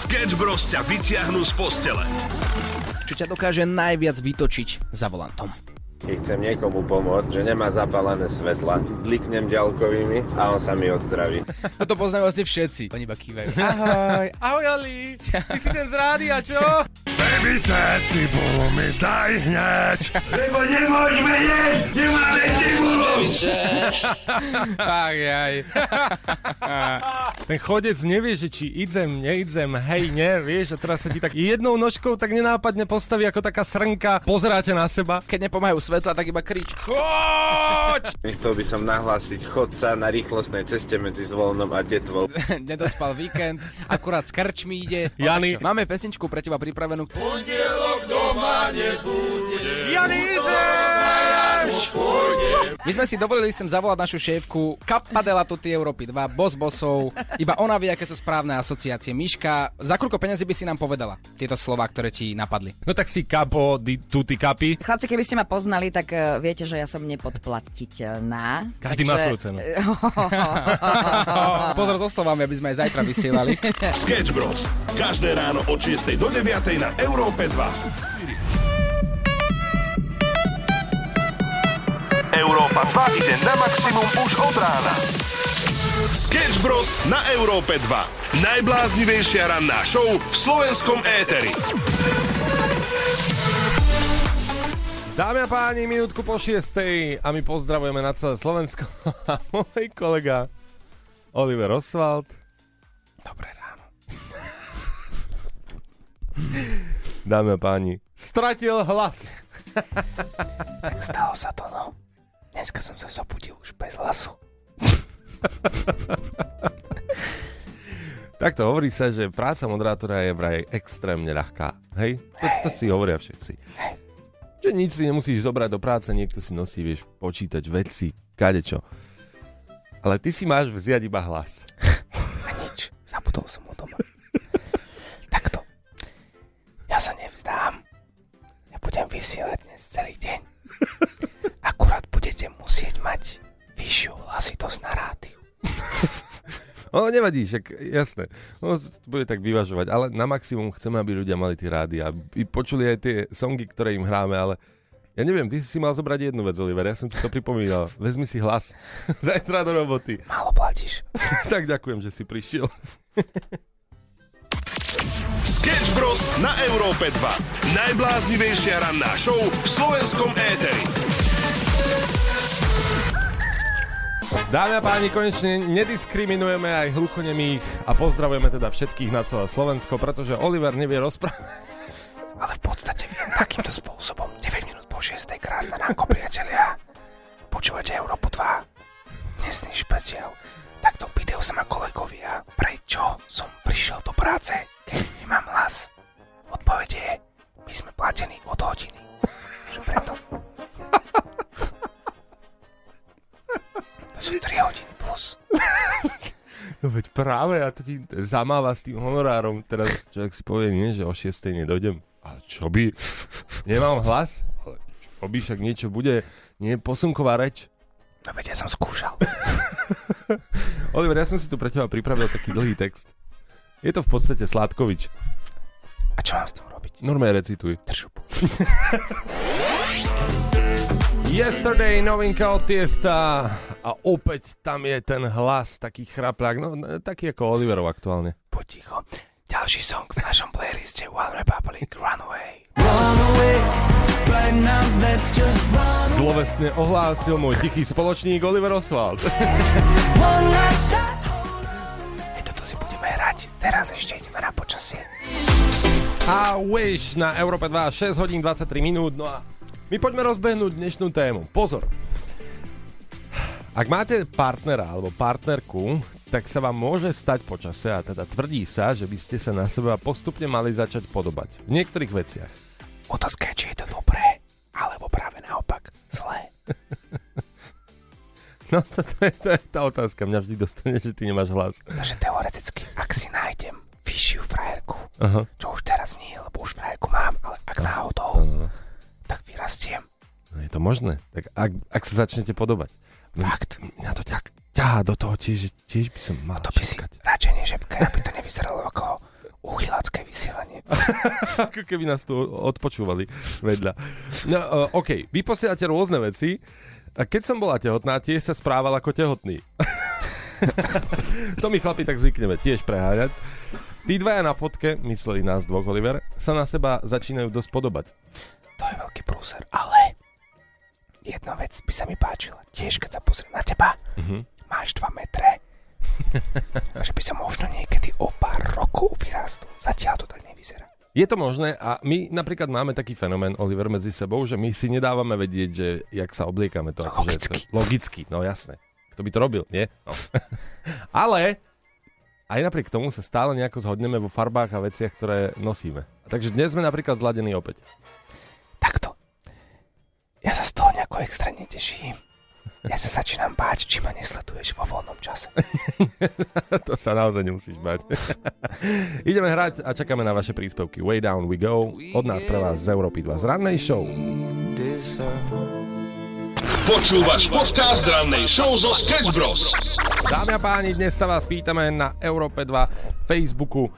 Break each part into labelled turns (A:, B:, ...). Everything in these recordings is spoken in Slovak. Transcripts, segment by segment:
A: Sketch Bros ťa vytiahnu z postele.
B: Čo ťa dokáže najviac vytočiť za volantom?
C: Keď chcem niekomu pomôcť, že nemá zapálené svetla, kliknem ďalkovými a on sa mi odstraví.
B: Toto poznajú asi všetci. Oni iba kývajú.
D: Ahoj, ahoj Ali, ty si ten z rádia, čo?
A: Baby said, cibulu mi daj hneď, lebo nemôžeme jesť, nemáme cibulu.
D: Ach, jaj. Ten chodec nevie, že či idem, neidem, hej, ne, vieš, a teraz sa ti tak jednou nožkou tak nenápadne postaví ako taká srnka, pozeráte na seba.
B: Keď nepomajú svetla, tak iba krič.
C: Chcel by som nahlásiť chodca na rýchlostnej ceste medzi Zvolnom a Detvou.
B: Nedospal víkend, akurát z krčmi ide.
D: Jany.
B: Máme pesničku pre teba pripravenú.
D: Jany, ideš!
B: My sme si dovolili sem zavolať našu šéfku Kapadela Tutti Európy 2, boss bossov. Iba ona vie, aké sú správne asociácie. Miška, za koľko peniazy by si nám povedala tieto slova, ktoré ti napadli?
D: No tak si kapo, di, tutti kapi.
E: Chlapci, keby ste ma poznali, tak uh, viete, že ja som nepodplatiteľná.
D: Každý má svoju cenu.
B: Pozor so slovami, aby sme aj zajtra vysielali.
A: Sketch Bros. Každé ráno od 6 do 9 na Európe 2. Európa 2 ide na maximum už od rána. Sketch Bros. na Európe 2. Najbláznivejšia ranná show v slovenskom éteri.
D: Dámy a páni, minútku po šiestej a my pozdravujeme na celé Slovensko. A môj kolega Oliver Oswald.
B: Dobré ráno.
D: Dámy a páni, stratil hlas.
B: Tak stalo sa to, no. Dneska som sa zobudil už bez hlasu.
D: Takto hovorí sa, že práca moderátora je vraj extrémne ľahká. Hej? To, to si hovoria všetci. Že nič si nemusíš zobrať do práce, niekto si nosí, vieš, počítať veci, kadečo. Ale ty si máš vziať iba hlas.
B: A nič, zabudol som o tom. Takto. Ja sa nevzdám. Ja budem vysielať dnes celý deň. Akurát budete musieť mať vyššiu hlasitosť na rádiu.
D: No nevadí, však jasné. No, to bude tak vyvažovať, ale na maximum chceme, aby ľudia mali tie rády a počuli aj tie songy, ktoré im hráme, ale ja neviem, ty si mal zobrať jednu vec, Oliver, ja som ti to pripomínal. Vezmi si hlas. Zajtra do roboty.
B: Málo platíš.
D: tak ďakujem, že si prišiel.
A: Sketch Bros. na Európe 2. Najbláznivejšia ranná show v slovenskom éteri.
D: Dámy a páni, konečne nediskriminujeme aj hluchonemých a pozdravujeme teda všetkých na celé Slovensko, pretože Oliver nevie rozprávať.
B: Ale v podstate takýmto spôsobom. 9 minút po 6. Krásne ránko, priatelia. Počúvate Európu 2. Dnesný špeciál. Takto pýtajú sa ma kolegovia, prečo som prišiel do práce, keď nemám hlas. Odpoveď je, my sme platení od hodiny. Že preto. Sú 3 hodiny plus.
D: No veď práve, a to ti zamáva s tým honorárom. Teraz človek si povie, nie, že o 6. nedojdem. A čo by? Nemám hlas? Ale čo by však niečo bude? Nie posunková reč?
B: No veď ja som skúšal.
D: Oliver, ja som si tu pre teba pripravil taký dlhý text. Je to v podstate Sládkovič.
B: A čo mám s tým robiť?
D: Normálne recituj.
B: Držupu.
D: Yesterday, novinka od Tiesta a opäť tam je ten hlas, taký chraplák, no taký ako Oliverov aktuálne.
B: Poticho. Ďalší song v našom playliste One Republic Runaway.
D: Zlovesne ohlásil môj tichý spoločník Oliver Oswald.
B: Hej, toto si budeme hrať. Teraz ešte ideme na počasie.
D: A Wish na Európe 2, 6 hodín 23 minút, no a my poďme rozbehnúť dnešnú tému. Pozor. Ak máte partnera alebo partnerku, tak sa vám môže stať počase a teda tvrdí sa, že by ste sa na seba postupne mali začať podobať. V niektorých veciach.
B: Otázka je, či je to dobré, alebo práve naopak zlé.
D: No to, to, je, to je tá otázka. Mňa vždy dostane, že ty nemáš hlas.
B: Takže teoreticky, ak si nájdem vyššiu frajerku,
D: Aha.
B: čo už teraz nie, lebo už frajerku mám, ale ak náhodou,
D: Áno.
B: Tak vyrastiem.
D: No je to možné. Tak ak, ak sa začnete podobať. No,
B: Fakt.
D: Mňa to ťa, ťahá do toho tiež, tiež by som mal
B: To by si
D: šepkať.
B: radšej nežebkaj, aby to nevyzeralo ako uchyla
D: Ako keby nás tu odpočúvali vedľa. No, uh, OK, vy posielate rôzne veci. A keď som bola tehotná, tiež sa správal ako tehotný. to my chlapi tak zvykneme tiež preháňať. Tí dvaja na fotke, mysleli nás dvoch Oliver, sa na seba začínajú dosť podobať.
B: To je veľký prúser, ale jedna vec by sa mi páčila. Tiež keď sa pozriem na teba,
D: Mhm.
B: máš 2 metre. že by som možno niekedy o pár rokov vyrastol. Zatiaľ to tak nevyzerá.
D: Je to možné a my napríklad máme taký fenomén, Oliver, medzi sebou, že my si nedávame vedieť, že jak sa obliekame. To,
B: Logicky.
D: To, logicky, no jasné. Kto by to robil, nie? No. Ale aj napriek tomu sa stále nejako zhodneme vo farbách a veciach, ktoré nosíme. Takže dnes sme napríklad zladení opäť.
B: Ja sa z toho nejako extra neteším. Ja sa začínam báť, či ma nesleduješ vo voľnom čase.
D: to sa naozaj nemusíš bať. Ideme hrať a čakáme na vaše príspevky. Way down we go. Od nás pre vás z Európy 2 z rannej show.
A: Počúvaš podcast rannej show zo Sketch Bros.
D: Dámy a páni, dnes sa vás pýtame na Európe 2 Facebooku,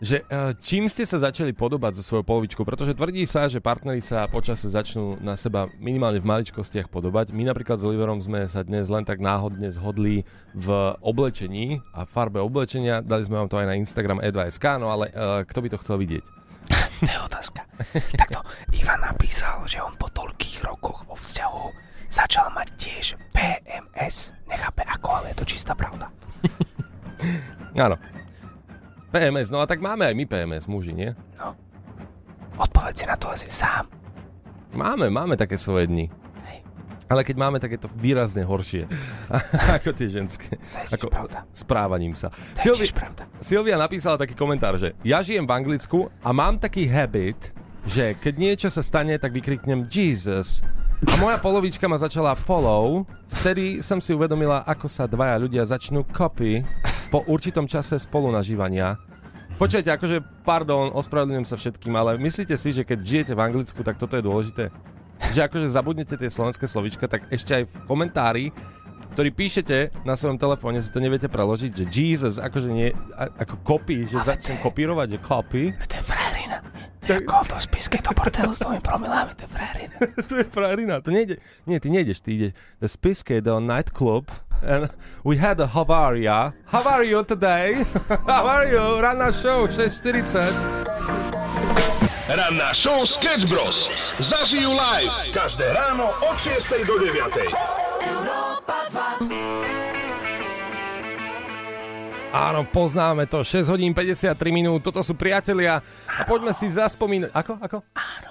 D: že e, čím ste sa začali podobať so svojou polovičkou, pretože tvrdí sa, že partneri sa počase začnú na seba minimálne v maličkostiach podobať. My napríklad s Oliverom sme sa dnes len tak náhodne zhodli v oblečení a farbe oblečenia. Dali sme vám to aj na Instagram e2.sk, no ale e, kto by to chcel vidieť?
B: To je otázka. Takto, Ivan napísal, že on po toľkých rokoch vo vzťahu začal mať tiež PMS. Nechápe ako, ale je to čistá pravda.
D: Áno. PMS, no a tak máme aj my PMS, muži, nie?
B: Odpoveď si na to asi sám.
D: Máme, máme také svoje dni.
B: Hej.
D: Ale keď máme, tak je to výrazne horšie ako tie ženské.
B: To
D: Ako
B: pravda.
D: správaním sa.
B: To tiež pravda.
D: Silvia napísala taký komentár, že ja žijem v Anglicku a mám taký habit, že keď niečo sa stane, tak vykriknem Jesus. A moja polovička ma začala follow, vtedy som si uvedomila, ako sa dvaja ľudia začnú copy po určitom čase spolunažívania. Počujete, akože, pardon, ospravedlňujem sa všetkým, ale myslíte si, že keď žijete v Anglicku, tak toto je dôležité? Že akože zabudnete tie slovenské slovička, tak ešte aj v komentári, ktorý píšete na svojom telefóne, si to neviete preložiť, že Jesus, akože nie, ako copy, že začnem kopírovať, že copy.
B: To je frérina. To je ako to spiske do bordelu s tvojimi promilami, to je frérina.
D: to je frajerina, to nejde. Nie, ty nejdeš, ty ideš do Spiske, do nightclub and we had a Havaria. How are you today? How are you? Ranná show, 6.40.
A: Ranná show Sketch Bros. Zažijú live. Každé ráno od 6 do 9.
D: Áno, poznáme to, 6 hodín 53 minút, toto sú priatelia a poďme si zaspomínať... Ako? Ako? Áno.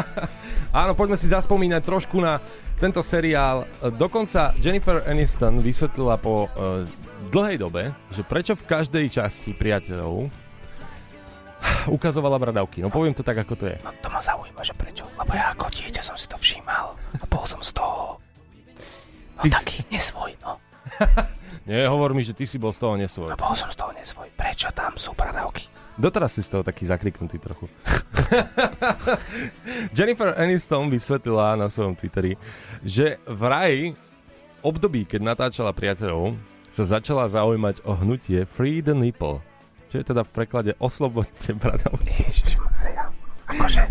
D: Áno, poďme si zaspomínať trošku na tento seriál. Dokonca Jennifer Aniston vysvetlila po uh, dlhej dobe, že prečo v každej časti priateľov ukazovala bradavky. No poviem to tak, ako to je.
B: No to ma zaujíma, že prečo. Lebo ja ako dieťa som si to všímal a bol som z toho no
D: Ty si-
B: taký nesvoj, no.
D: Nie, hovor mi, že ty si bol z toho nesvoj.
B: No bol som z toho nesvoj. Prečo tam sú bradavky?
D: Doteraz si z toho taký zakriknutý trochu. Jennifer Aniston vysvetlila na svojom Twitteri, že vraj v období, keď natáčala priateľov, sa začala zaujímať o hnutie Free the Nipple. Čo je teda v preklade Oslobodte bradavky.
B: Ježišmaria. Akože,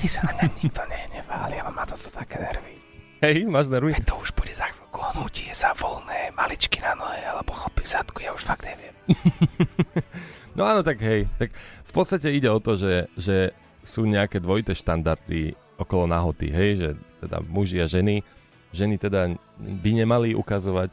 B: nech sa na mňa nikto nehnevá, ale ja mám na toto také nervy.
D: Hej, máš nervy?
B: Veď to už bude za chvíľku hnutie sa voľné, maličky na nohe, alebo chlopy v zadku, ja už fakt neviem.
D: No áno, tak hej. Tak v podstate ide o to, že, že sú nejaké dvojité štandardy okolo nahoty, hej, že teda muži a ženy. Ženy teda by nemali ukazovať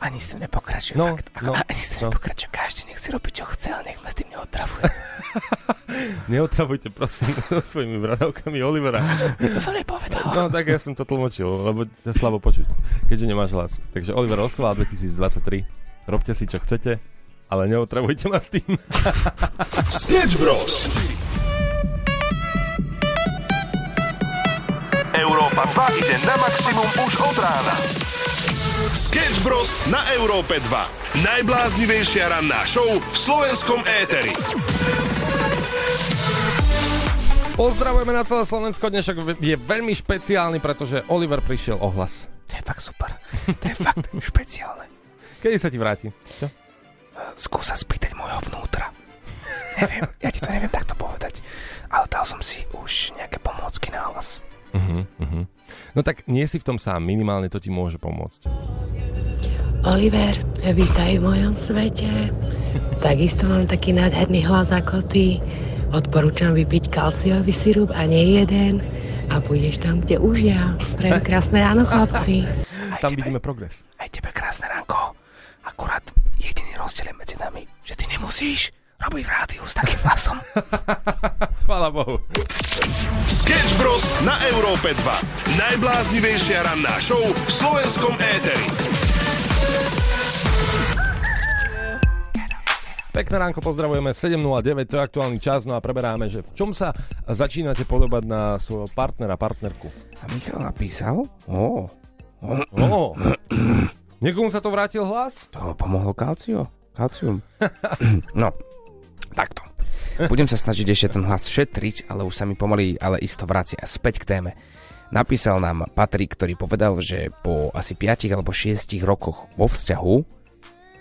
B: Ani s tým nepokračujem,
D: No,
B: fakt. Ako,
D: no,
B: ani s tým
D: no.
B: nepokračujem. Každý nech si robí, čo chce, ale nech ma s tým neotravuje.
D: Neotravujte prosím svojimi bradavkami Olivera.
B: to som nepovedal.
D: No tak ja som to tlmočil, lebo to slabo počuť, keďže nemáš hlas. Takže Oliver Oswald 2023. Robte si čo chcete, ale neotravujte ma s tým.
A: Sketch Bros. Európa 2 ide na maximum už od rána. Sketch Bros. na Európe 2. Najbláznivejšia ranná show v slovenskom éteri.
D: Pozdravujeme na celé Slovensko, dnešok je veľmi špeciálny, pretože Oliver prišiel o hlas.
B: To je fakt super. To je fakt špeciálne.
D: Kedy sa ti vráti? Čo?
B: Skúsa spýtať môjho vnútra. Neviem, ja ti to neviem takto povedať. Ale dal som si už nejaké pomôcky na hlas.
D: Uh-huh, uh-huh. No tak nie si v tom sám, minimálne to ti môže pomôcť.
F: Oliver, vítaj v mojom svete. Takisto mám taký nádherný hlas ako ty. Odporúčam vypiť kalciový sirup a nie jeden. A pôjdeš tam, kde už ja. Prajem krásne ráno, chlapci.
D: Tam vidíme progres.
B: Aj tebe krásne ránko. Akurát jediný rozdiel je medzi nami, že ty nemusíš robiť v rádiu s takým hlasom.
D: Chvála Bohu.
A: Sketch Bros. na Európe 2. Najbláznivejšia ranná show v slovenskom éteri.
D: Pekné ránko, pozdravujeme 7.09, to je aktuálny čas, no a preberáme, že v čom sa začínate podobať na svojho partnera, partnerku.
B: A Michal napísal? Ó,
D: No, niekomu sa to vrátil hlas?
B: to pomohlo kalcio? Kalcium? no, takto. Budem sa snažiť ešte ten hlas šetriť, ale už sa mi pomaly, ale isto vracia späť k téme. Napísal nám Patrik, ktorý povedal, že po asi 5 alebo 6 rokoch vo vzťahu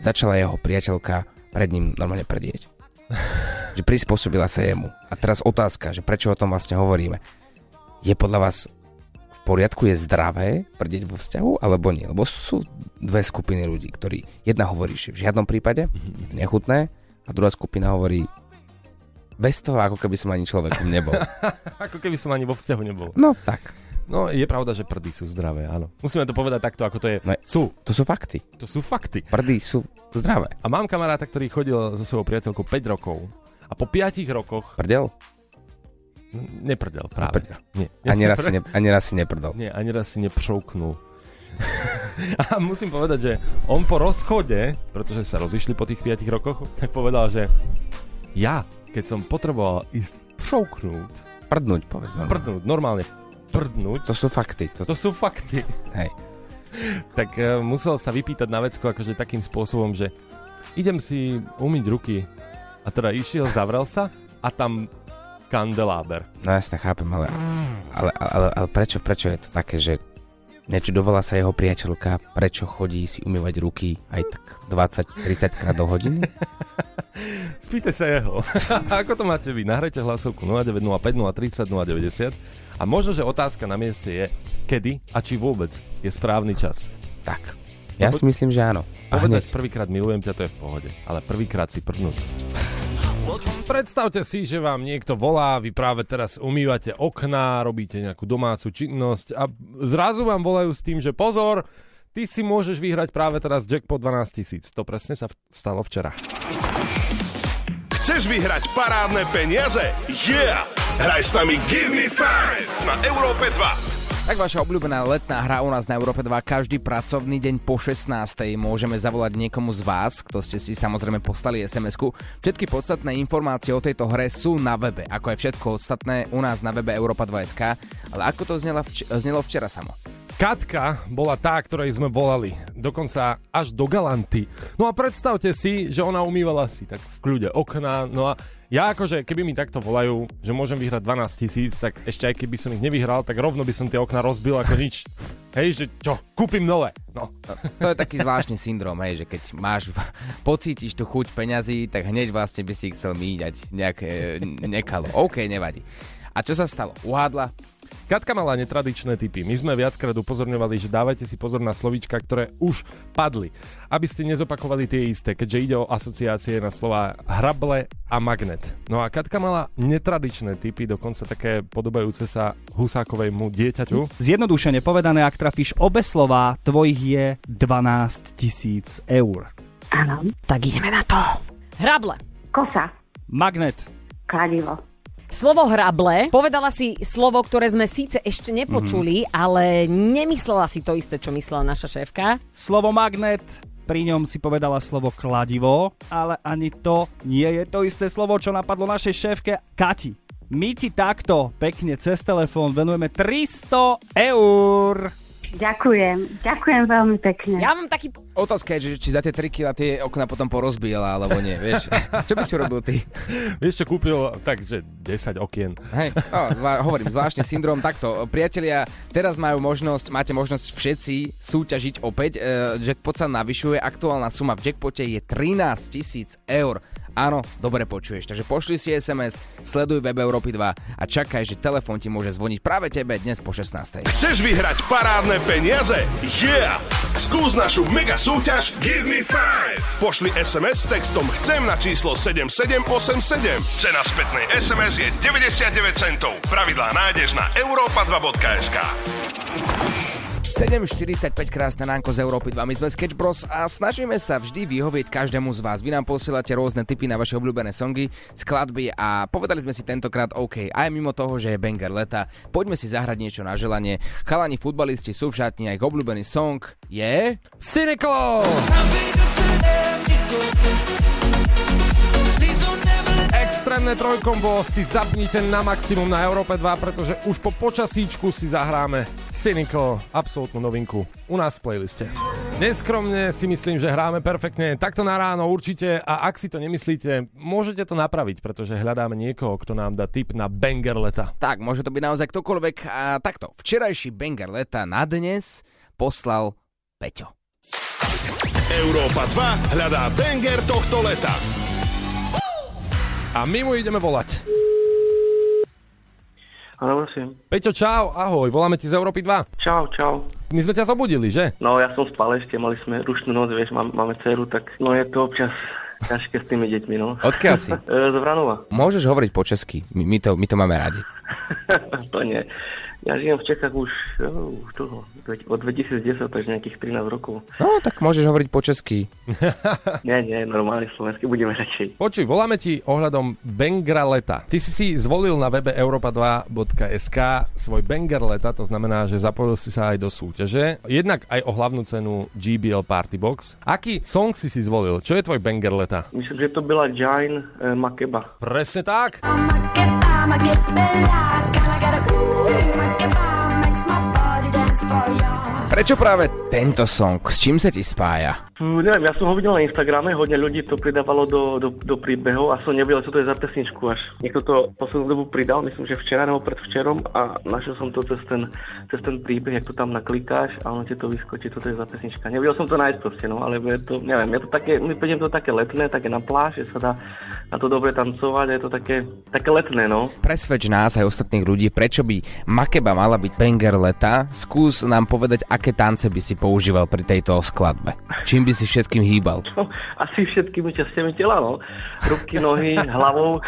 B: začala jeho priateľka pred ním normálne predieť. že prispôsobila sa jemu. A teraz otázka, že prečo o tom vlastne hovoríme. Je podľa vás v poriadku, je zdravé prdieť vo vzťahu, alebo nie? Lebo sú dve skupiny ľudí, ktorí jedna hovorí, že v žiadnom prípade je to nechutné a druhá skupina hovorí bez toho, ako keby som ani človekom nebol.
D: Ako keby som ani vo vzťahu nebol.
B: No tak,
D: No, je pravda, že prdy sú zdravé, áno. Musíme to povedať takto, ako to je.
B: No,
D: Sú,
B: to sú fakty.
D: to sú fakty.
B: Prdy sú zdravé.
D: A mám kamaráta, ktorý chodil so svojou priateľkou 5 rokov a po 5 rokoch
B: Prdel?
D: neprdel práve.
B: Neprdel.
D: Nie,
B: Ani raz, si ne, ani raz si neprdol.
D: Nie, ani raz si nepřouknul. a musím povedať, že on po rozchode, pretože sa rozišli po tých 5 rokoch, tak povedal, že ja, keď som potreboval ísť pšouknúť,
B: Prdnúť, povedz normálne.
D: prdnúť, normálne prdnúť,
B: To sú fakty. To,
D: to sú fakty.
B: hej.
D: tak uh, musel sa vypýtať na vecko akože takým spôsobom, že idem si umyť ruky a teda išiel, zavrel sa a tam kandeláber.
B: No jasne, chápem, ale, ale, ale, ale prečo, prečo je to také, že nečudovala sa jeho priateľka, prečo chodí si umývať ruky aj tak 20-30 krát do hodiny?
D: Spýtaj sa jeho. Ako to máte vy? Nahrajte hlasovku 0905 030 090 a možno, že otázka na mieste je, kedy a či vôbec je správny čas.
B: tak. Ja si myslím, že áno. A
D: Povedať prvýkrát milujem ťa, to je v pohode, ale prvýkrát si prdnúť. Predstavte si, že vám niekto volá, vy práve teraz umývate okná, robíte nejakú domácu činnosť a zrazu vám volajú s tým, že pozor, ty si môžeš vyhrať práve teraz jackpot 12 tisíc. To presne sa stalo včera.
A: Chceš vyhrať parádne peniaze? Yeah! Hraj s nami Give Me Five na Európe 2.
B: Tak vaša obľúbená letná hra u nás na Európe 2 každý pracovný deň po 16. Môžeme zavolať niekomu z vás, kto ste si samozrejme poslali SMS-ku. Všetky podstatné informácie o tejto hre sú na webe, ako aj všetko ostatné u nás na webe Europa 2.sk. Ale ako to znelo, vč- znelo včera samo?
D: Katka bola tá, ktorej sme volali. Dokonca až do Galanty. No a predstavte si, že ona umývala si tak v kľude okná. No a ja akože, keby mi takto volajú, že môžem vyhrať 12 tisíc, tak ešte aj keby som ich nevyhral, tak rovno by som tie okná rozbil ako nič. Hej, že čo, kúpim nové. No,
B: To je taký zvláštny syndrom, hej, že keď máš, pocítiš tú chuť peňazí, tak hneď vlastne by si ich chcel míňať nejaké nekalo. OK, nevadí. A čo sa stalo? Uhádla?
D: Katka mala netradičné typy. My sme viackrát upozorňovali, že dávajte si pozor na slovíčka, ktoré už padli. Aby ste nezopakovali tie isté, keďže ide o asociácie na slova hrable a magnet. No a Katka mala netradičné typy, dokonca také podobajúce sa husákovému dieťaťu.
G: Zjednodušene povedané, ak trafíš obe slová, tvojich je 12 tisíc eur.
H: Áno.
E: Tak ideme na to. Hrable.
H: Kosa.
G: Magnet.
H: Kladivo.
E: Slovo hrable, povedala si slovo, ktoré sme síce ešte nepočuli, ale nemyslela si to isté, čo myslela naša šéfka.
G: Slovo magnet, pri ňom si povedala slovo kladivo, ale ani to nie je to isté slovo, čo napadlo našej šéfke Kati. My ti takto pekne cez telefón venujeme 300 eur.
H: Ďakujem. Ďakujem veľmi pekne.
E: Ja mám taký...
B: Otázka je, že či za tie 3 kg tie okna potom porozbíjala, alebo nie, vieš. Čo by si urobil ty?
D: Vieš čo kúpil? Takže 10 okien.
B: Hej, no, hovorím, zvláštny syndrom. Takto, priatelia, teraz majú možnosť, máte možnosť všetci súťažiť opäť. E, jackpot sa navyšuje, aktuálna suma v jackpote je 13 tisíc eur. Áno, dobre počuješ, takže pošli si SMS, sleduj web Európy 2 a čakaj, že telefón ti môže zvoniť práve tebe dnes po 16.
A: Chceš vyhrať parádne peniaze? Yeah! Skús našu mega súťaž Give me five. Pošli SMS s textom Chcem na číslo 7787. Cena spätnej SMS je 99 centov. Pravidlá nájdeš na europa2.sk.
B: 7.45 krásne ránko z Európy 2. My sme Sketch Bros a snažíme sa vždy vyhovieť každému z vás. Vy nám posielate rôzne tipy na vaše obľúbené songy, skladby a povedali sme si tentokrát OK, aj mimo toho, že je banger leta, poďme si zahrať niečo na želanie. Chalani futbalisti sú v šatni a ich obľúbený song je...
D: Cynical! Extrémne trojkombo si zapnite na maximum na Európe 2, pretože už po počasíčku si zahráme Cynical, absolútnu novinku u nás v playliste. Neskromne si myslím, že hráme perfektne takto na ráno určite a ak si to nemyslíte, môžete to napraviť, pretože hľadáme niekoho, kto nám dá tip na banger leta.
B: Tak, môže to byť naozaj ktokoľvek a takto. Včerajší banger leta na dnes poslal Peťo.
A: Európa 2 hľadá banger tohto leta.
D: A my mu ideme volať.
I: Áno, prosím.
D: Peťo, čau, ahoj, voláme ti z Európy 2.
I: Čau, čau.
D: My sme ťa zobudili, že?
I: No, ja som spal ešte, mali sme rušnú noc, vieš, mám, máme dceru, tak no je to občas ťažké s tými deťmi, no.
B: Odkiaľ si?
I: E, Z Vranova.
B: Môžeš hovoriť po česky, my, my, to, my to máme radi.
I: to nie. Ja žijem v Čechách už, oh, už dlho, od 2010, takže nejakých 13 rokov.
B: No, tak môžeš hovoriť po česky.
I: Nie, nie, normálne slovenský budeme radšej.
D: Počuj, voláme ti ohľadom Bengra leta. Ty si si zvolil na webe europa2.sk svoj Banger leta, to znamená, že zapojil si sa aj do súťaže. Jednak aj o hlavnú cenu GBL Party Box. Aký song si si zvolil? Čo je tvoj Banger leta?
I: Myslím, že to byla Jain e, Makeba.
D: Presne tak. Ooh, my give makes my body dance for you.
B: Prečo práve tento song? S čím sa ti spája?
I: Fú, neviem, ja som ho videl na Instagrame, hodne ľudí to pridávalo do, do, do príbehov a som nevedel, čo to je za pesničku až. Niekto to poslednú dobu pridal, myslím, že včera nebo predvčerom a našiel som to cez ten, cez ten príbeh, jak to tam naklikáš a ono ti to vyskočí, čo to je za pesnička. Nevedel som to nájsť proste, no, ale je to, neviem, je to také, príde to také letné, také na pláž, že sa dá na to dobre tancovať, a je to také, také letné, no.
B: Presvedč nás aj ostatných ľudí, prečo by Makeba mala byť banger leta. Skús nám povedať, aké tance by si používal pri tejto skladbe. Čím by si všetkým hýbal?
I: No, asi všetkými častiami tela, no. Ruky, nohy, hlavou.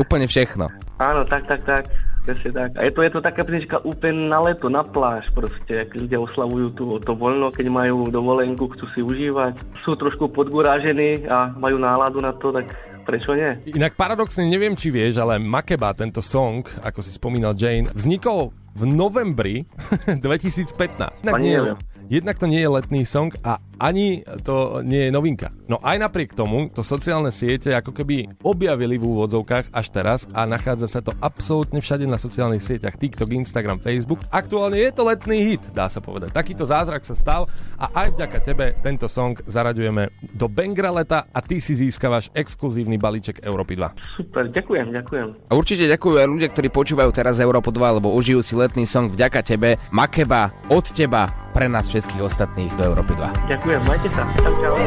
B: Úplne všechno.
I: Áno, tak, tak, tak. Presne tak. A je to, je to taká pesnička úplne na leto, na pláž proste, ak ľudia oslavujú tu to voľno, keď majú dovolenku, chcú si užívať. Sú trošku podgurážení a majú náladu na to, tak prečo nie?
D: Inak paradoxne neviem, či vieš, ale Makeba, tento song, ako si spomínal Jane, vznikol v novembri 2015. Inak
I: Ani
D: nie,
I: neviem.
D: Jednak to nie je letný song a ani to nie je novinka. No aj napriek tomu to sociálne siete ako keby objavili v úvodzovkách až teraz a nachádza sa to absolútne všade na sociálnych sieťach TikTok, Instagram, Facebook. Aktuálne je to letný hit, dá sa povedať. Takýto zázrak sa stal a aj vďaka tebe tento song zaraďujeme do Bengra leta a ty si získavaš exkluzívny balíček Európy 2.
I: Super, ďakujem, ďakujem.
B: A určite ďakujú aj ľudia, ktorí počúvajú teraz Európu 2, lebo užijú si letný song vďaka tebe. Makeba od teba pre nás všetkých ostatných do Európy 2.
I: Ďakujem, majte sa. Čau, čau.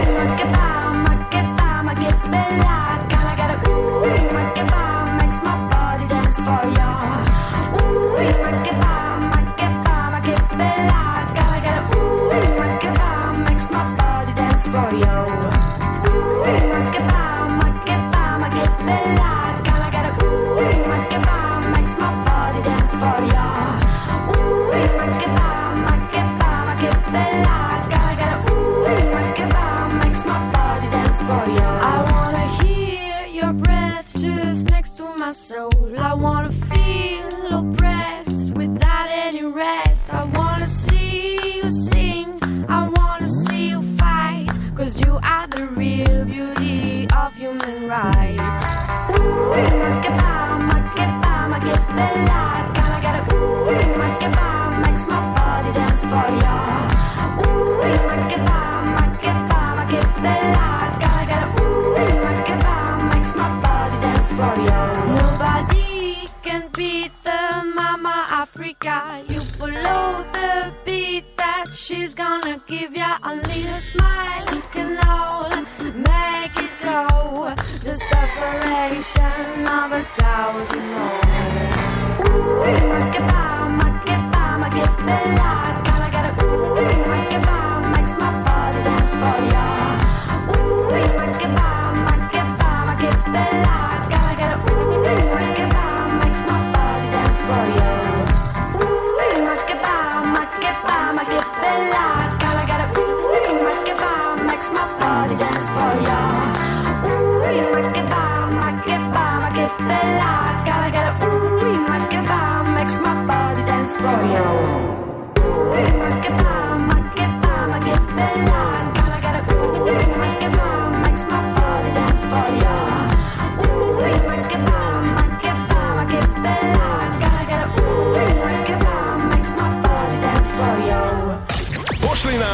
J: Africa. You follow the beat that she's gonna give ya. Only a smile you can hold, make it go.
K: The separation of a thousand homes. Ooh, make it by, make it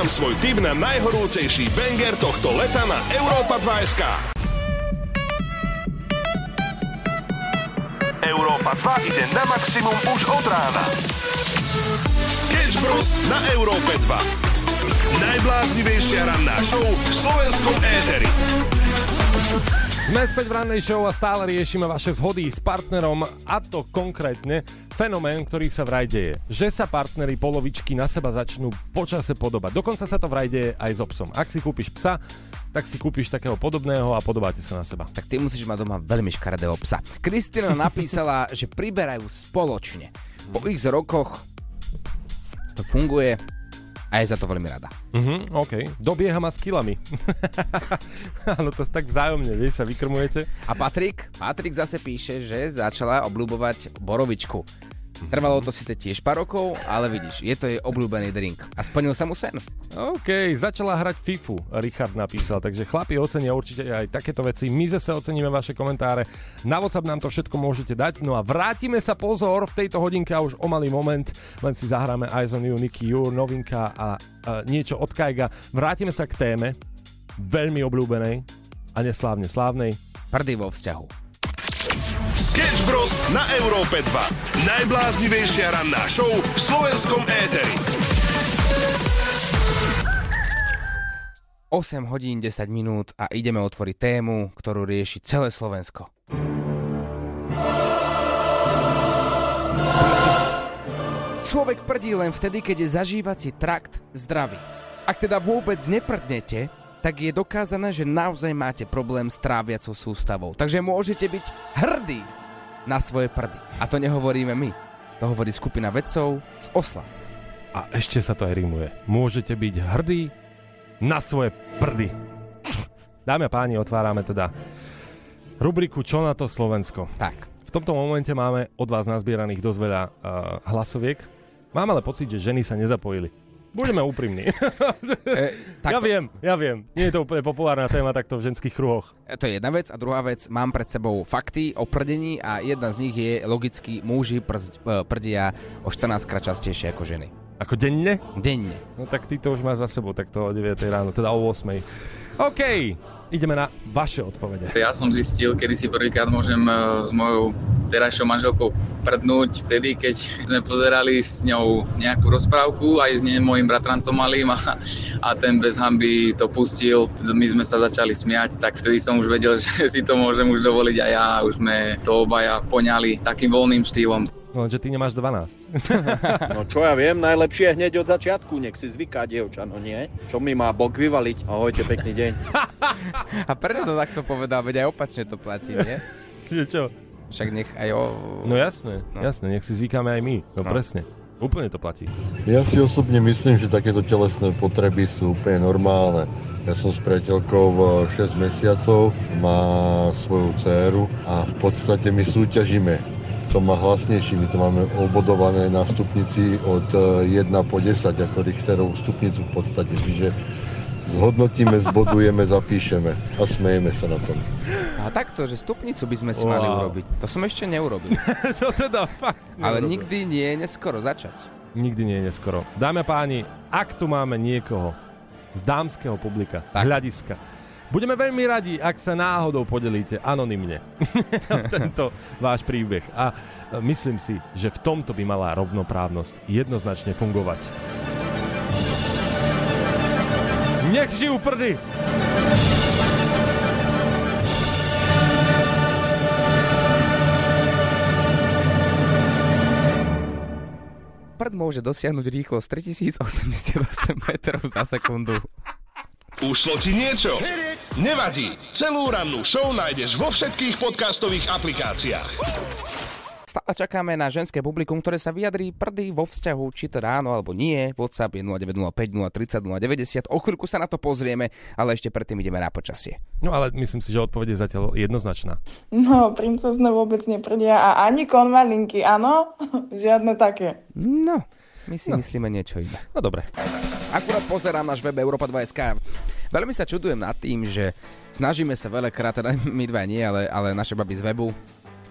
A: nám svoj tip na najhorúcejší banger tohto leta na Európa 2.sk. Európa 2 ide na maximum už od rána. Sketch Bros. na Európe 2. Najbláznivejšia ranná show v slovenskom éteri.
D: Sme späť v rannej show a stále riešime vaše zhody s partnerom a to konkrétne fenomén, ktorý sa vraj deje. Že sa partnery polovičky na seba začnú počase podobať. Dokonca sa to vraj deje aj s obsom. Ak si kúpiš psa, tak si kúpiš takého podobného a podobáte sa na seba.
B: Tak ty musíš mať doma veľmi škaredého psa. Kristina napísala, že priberajú spoločne. Po x rokoch to funguje a je za to veľmi rada.
D: Mhm, OK. Dobieha ma s kilami. Áno, to tak vzájomne, vieš, sa vykrmujete.
B: A Patrik, Patrik zase píše, že začala obľúbovať borovičku. Trvalo to síce tiež pár rokov, ale vidíš, je to jej obľúbený drink. A splnil sa mu sen.
D: OK, začala hrať FIFU, Richard napísal, takže chlapi ocenia určite aj takéto veci. My zase oceníme vaše komentáre. Na WhatsApp nám to všetko môžete dať. No a vrátime sa pozor v tejto hodinke a už o malý moment, len si zahráme Eyes on You, Nicky You, novinka a, a niečo od Kaiga. Vrátime sa k téme, veľmi obľúbenej a neslávne slávnej.
B: Prdy vo vzťahu.
A: Sketch Bros. na Európe 2. Najbláznivejšia ranná show v slovenskom éteri.
B: 8 hodín 10 minút a ideme otvoriť tému, ktorú rieši celé Slovensko. Človek prdí len vtedy, keď je zažívací trakt zdravý. Ak teda vôbec neprdnete, tak je dokázané, že naozaj máte problém s tráviacou sústavou. Takže môžete byť hrdí na svoje prdy. A to nehovoríme my. To hovorí skupina vedcov z Osla.
D: A ešte sa to aj rímuje. Môžete byť hrdí na svoje prdy. Dámy a páni, otvárame teda rubriku Čo na to Slovensko.
B: Tak.
D: V tomto momente máme od vás nazbieraných dosť veľa uh, hlasoviek. Mám ale pocit, že ženy sa nezapojili. Budeme úprimní.
B: E,
D: ja viem, ja viem. Nie je to úplne populárna téma takto v ženských kruhoch.
B: To je jedna vec. A druhá vec, mám pred sebou fakty o prdení a jedna z nich je logicky muži prz, e, prdia o 14 krát častejšie ako ženy.
D: Ako denne?
B: Denne.
D: No tak ty to už máš za sebou, tak to o 9 ráno, teda o 8. OK, ideme na vaše odpovede.
L: Ja som zistil, kedy si prvýkrát môžem e, s mojou terajšou manželkou prdnúť vtedy, keď sme pozerali s ňou nejakú rozprávku aj s nej, mojim bratrancom malým a, a ten bez hamby to pustil. My sme sa začali smiať, tak vtedy som už vedel, že si to môžem už dovoliť a ja. Už sme to obaja poňali takým voľným štýlom.
D: No, že ty nemáš 12.
M: No čo ja viem, najlepšie je hneď od začiatku, nech si zvyká dievča, no nie? Čo mi má Bok vyvaliť? Ahojte, pekný deň.
B: A prečo to takto povedal? Veď aj opačne to platí, nie?
D: Čiže čo?
B: Však nech aj o...
D: No jasné, no. jasné, nech si zvykáme aj my. No, no. presne. Úplne to platí.
N: Ja si osobne myslím, že takéto telesné potreby sú úplne normálne. Ja som s priateľkou 6 mesiacov, má svoju dceru a v podstate my súťažíme. To má hlasnejší, my to máme obodované na stupnici od 1 po 10 ako Richterovú stupnicu v podstate, čiže zhodnotíme, zbodujeme, zapíšeme a smejeme sa na tom.
B: A takto, že stupnicu by sme si wow. mali urobiť. To som ešte neurobil.
D: to teda fakt
B: Ale nikdy nie je neskoro začať.
D: Nikdy nie je neskoro. Dámy a páni, ak tu máme niekoho z dámskeho publika,
B: Tak.
D: hľadiska, Budeme veľmi radi, ak sa náhodou podelíte anonymne tento váš príbeh. A e, myslím si, že v tomto by mala rovnoprávnosť jednoznačne fungovať. Nech žijú prdy!
B: Prd môže dosiahnuť rýchlosť 3088 metrov za sekundu.
A: Ušlo ti niečo? Nevadí. Celú rannú show nájdeš vo všetkých podcastových aplikáciách.
B: Stále čakáme na ženské publikum, ktoré sa vyjadrí prdy vo vzťahu, či to áno alebo nie. WhatsApp je 0905 030 090. O chvíľku sa na to pozrieme, ale ešte predtým ideme na počasie.
D: No ale myslím si, že odpoveď je zatiaľ jednoznačná.
O: No, princezne vôbec neprdia a ani konvalinky, áno? Žiadne také.
B: No, my si no. myslíme niečo iné.
D: No dobre.
B: Akurát pozerám náš web Europa 2.sk. Veľmi sa čudujem nad tým, že snažíme sa veľakrát, teda my dva nie, ale, ale naše baby z webu,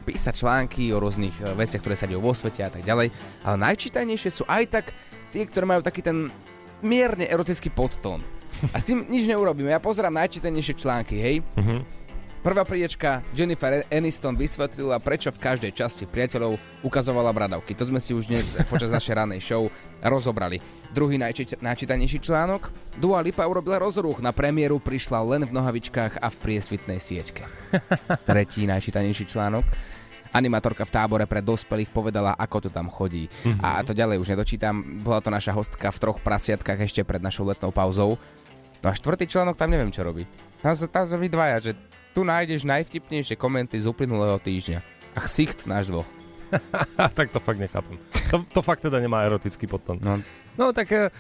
B: písať články o rôznych e, veciach, ktoré sa dejú vo svete a tak ďalej. Ale najčítajnejšie sú aj tak tie, ktoré majú taký ten mierne erotický podtón. A s tým nič neurobíme. Ja pozerám najčítajnejšie články, hej.
D: Mhm.
B: Prvá priečka, Jennifer Aniston vysvetlila, prečo v každej časti priateľov ukazovala bradavky. To sme si už dnes počas našej ranej show rozobrali. Druhý najči- najčítanejší článok, Dua Lipa urobila rozruch, na premiéru prišla len v nohavičkách a v priesvitnej sieťke. Tretí najčítanejší článok, animatorka v tábore pre dospelých povedala, ako to tam chodí.
D: Mhm.
B: A to ďalej už nedočítam. Bola to naša hostka v troch prasiatkách ešte pred našou letnou pauzou. No a štvrtý článok tam neviem, čo robí. Tam sa, tam sa vy dvaja, že tu nájdeš najvtipnejšie komenty z uplynulého týždňa. A ksicht náš dvoch.
D: tak to fakt nechápem. To, to fakt teda nemá erotický podton.
B: No.
D: No tak uh,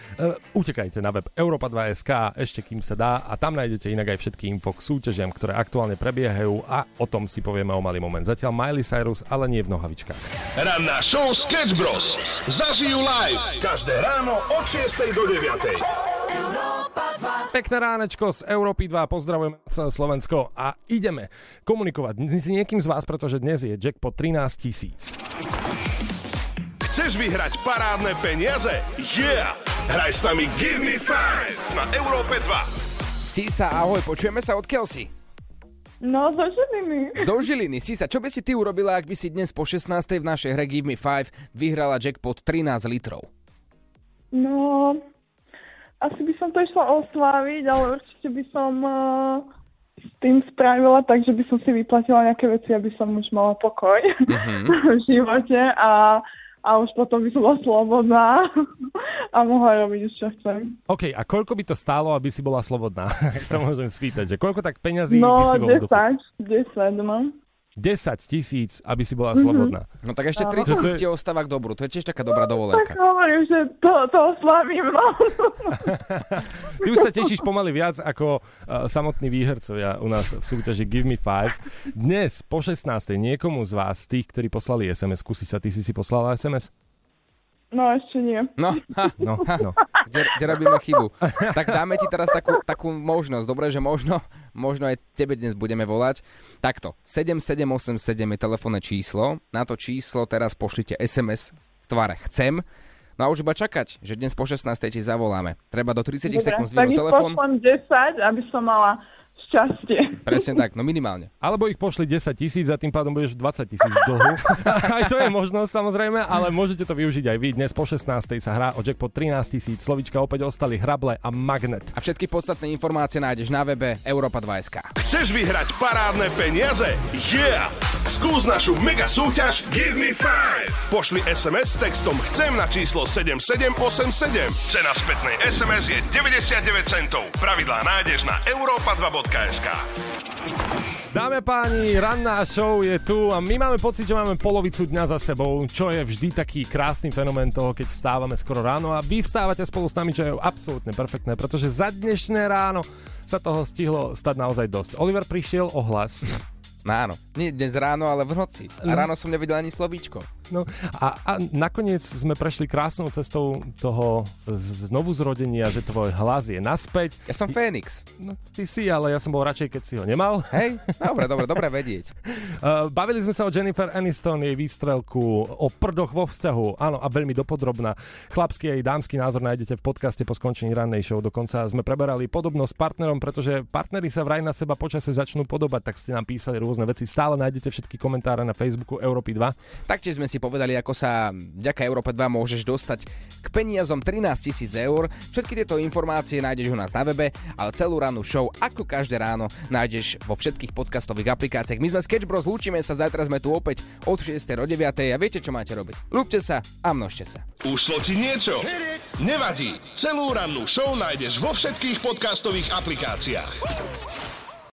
D: utekajte na web Europa2.sk ešte kým sa dá a tam nájdete inak aj všetky info k súťažiam, ktoré aktuálne prebiehajú a o tom si povieme o malý moment. Zatiaľ Miley Cyrus, ale nie v nohavičkách.
A: Ranná show Sketch Bros. Zažijú live každé ráno od 6 do 9.
D: Pekné ránečko z Európy 2, pozdravujem sa Slovensko a ideme komunikovať s niekým z vás, pretože dnes je jackpot 13 tisíc.
A: Chceš vyhrať parádne peniaze? Yeah! Hraj s nami Give Me 5 na Európe 2.
B: Sisa, ahoj, počujeme sa odkiaľ si?
O: No, zo Žiliny.
B: Zo Žiliny. Sisa, čo by si ty urobila, ak by si dnes po 16. v našej hre Give Me 5 vyhrala jackpot 13 litrov?
O: No, asi by som to išla osláviť, ale určite by som uh, s tým spravila tak, že by som si vyplatila nejaké veci, aby som už mala pokoj
B: Mhm.
O: v živote a, a už potom by som bola slobodná a mohla robiť už čo chcem.
D: OK, a koľko by to stálo, aby si bola slobodná? Ak sa môžem spýtať, že koľko tak peňazí by
O: No,
D: si vo vzduchu?
O: 10, 10, no.
D: 10 tisíc, aby si bola
O: Mhm.
D: slobodná.
B: No tak ešte
O: Áno.
B: 3
D: To
B: tisíc
D: je-
B: ti ostáva k dobru. To je tiež taká dobrá
O: Tak
B: dovolenka.
O: hovorím, že to, to oslavím, no.
D: Ty už sa tešíš pomaly viac ako uh, samotní výhercovia u nás v súťaži Give Me 5. Dnes po 16. niekomu z vás, tých, ktorí poslali SMS, skúsi sa, ty si si poslala SMS?
O: No, ešte nie.
B: No, ha,
D: No, no.
B: kde, kde robíme chybu. Tak dáme ti teraz takú, takú možnosť. Dobre, že možno, možno aj tebe dnes budeme volať. Takto, 7787 je telefónne číslo. Na to číslo teraz pošlite SMS v tvare chcem. No a už iba čakať, že dnes po 16. ti zavoláme. Treba do 30
O: Dobre,
B: sekúnd
O: tak
B: zdvihnúť telefón.
O: pošlem 10, aby som mala šťastie.
B: Presne tak, no minimálne.
D: Alebo ich pošli 10 tisíc a tým pádom budeš 20 tisíc dlhu. aj to je možnosť samozrejme, ale môžete to využiť aj vy. Dnes po 16. sa hrá o jackpot 13 tisíc. Slovička opäť ostali hrable a magnet.
B: A všetky podstatné informácie nájdeš na webe Europa2.sk.
A: Chceš vyhrať parádne peniaze? Yeah! Skús našu mega súťaž Give Me 5. Pošli SMS s textom Chcem na číslo 7787. Cena spätnej SMS je 99 centov. Pravidlá nájdeš na europa2.sk.
D: Dáme a páni, ranná show je tu a my máme pocit, že máme polovicu dňa za sebou, čo je vždy taký krásny fenomén toho, keď vstávame skoro ráno a vy vstávate spolu s nami, čo je absolútne perfektné, pretože za dnešné ráno sa toho stihlo stať naozaj dosť. Oliver prišiel o hlas.
B: No áno, nie dnes ráno, ale v noci. A ráno som nevidel ani slovíčko.
D: No a, a nakoniec sme prešli krásnou cestou toho znovu zrodenia, že tvoj hlas je naspäť.
B: Ja som Fénix.
D: No, ty si, ale ja som bol radšej, keď si ho nemal.
B: Hej, dobre, dobre, dobre vedieť.
D: Uh, bavili sme sa o Jennifer Aniston, jej výstrelku, o prdoch vo vzťahu, áno, a veľmi dopodrobná. Chlapský aj dámsky názor nájdete v podcaste po skončení rannej show. Dokonca sme preberali podobnosť s partnerom, pretože partneri sa vraj na seba počase začnú podobať, tak ste nám písali rôzne veci. Stále nájdete všetky komentáre na Facebooku Európy 2.
B: Taktiež sme si si povedali, ako sa vďaka Európe 2 môžeš dostať k peniazom 13 tisíc eur. Všetky tieto informácie nájdeš u nás na webe, ale celú rannú show, ako každé ráno, nájdeš vo všetkých podcastových aplikáciách. My sme Sketch Bros, lúčime sa, zajtra sme tu opäť od 6. do 9. a viete, čo máte robiť. Lúbte sa a množte sa.
A: Ušlo ti niečo? Nevadí. Celú rannú show nájdeš vo všetkých podcastových aplikáciách.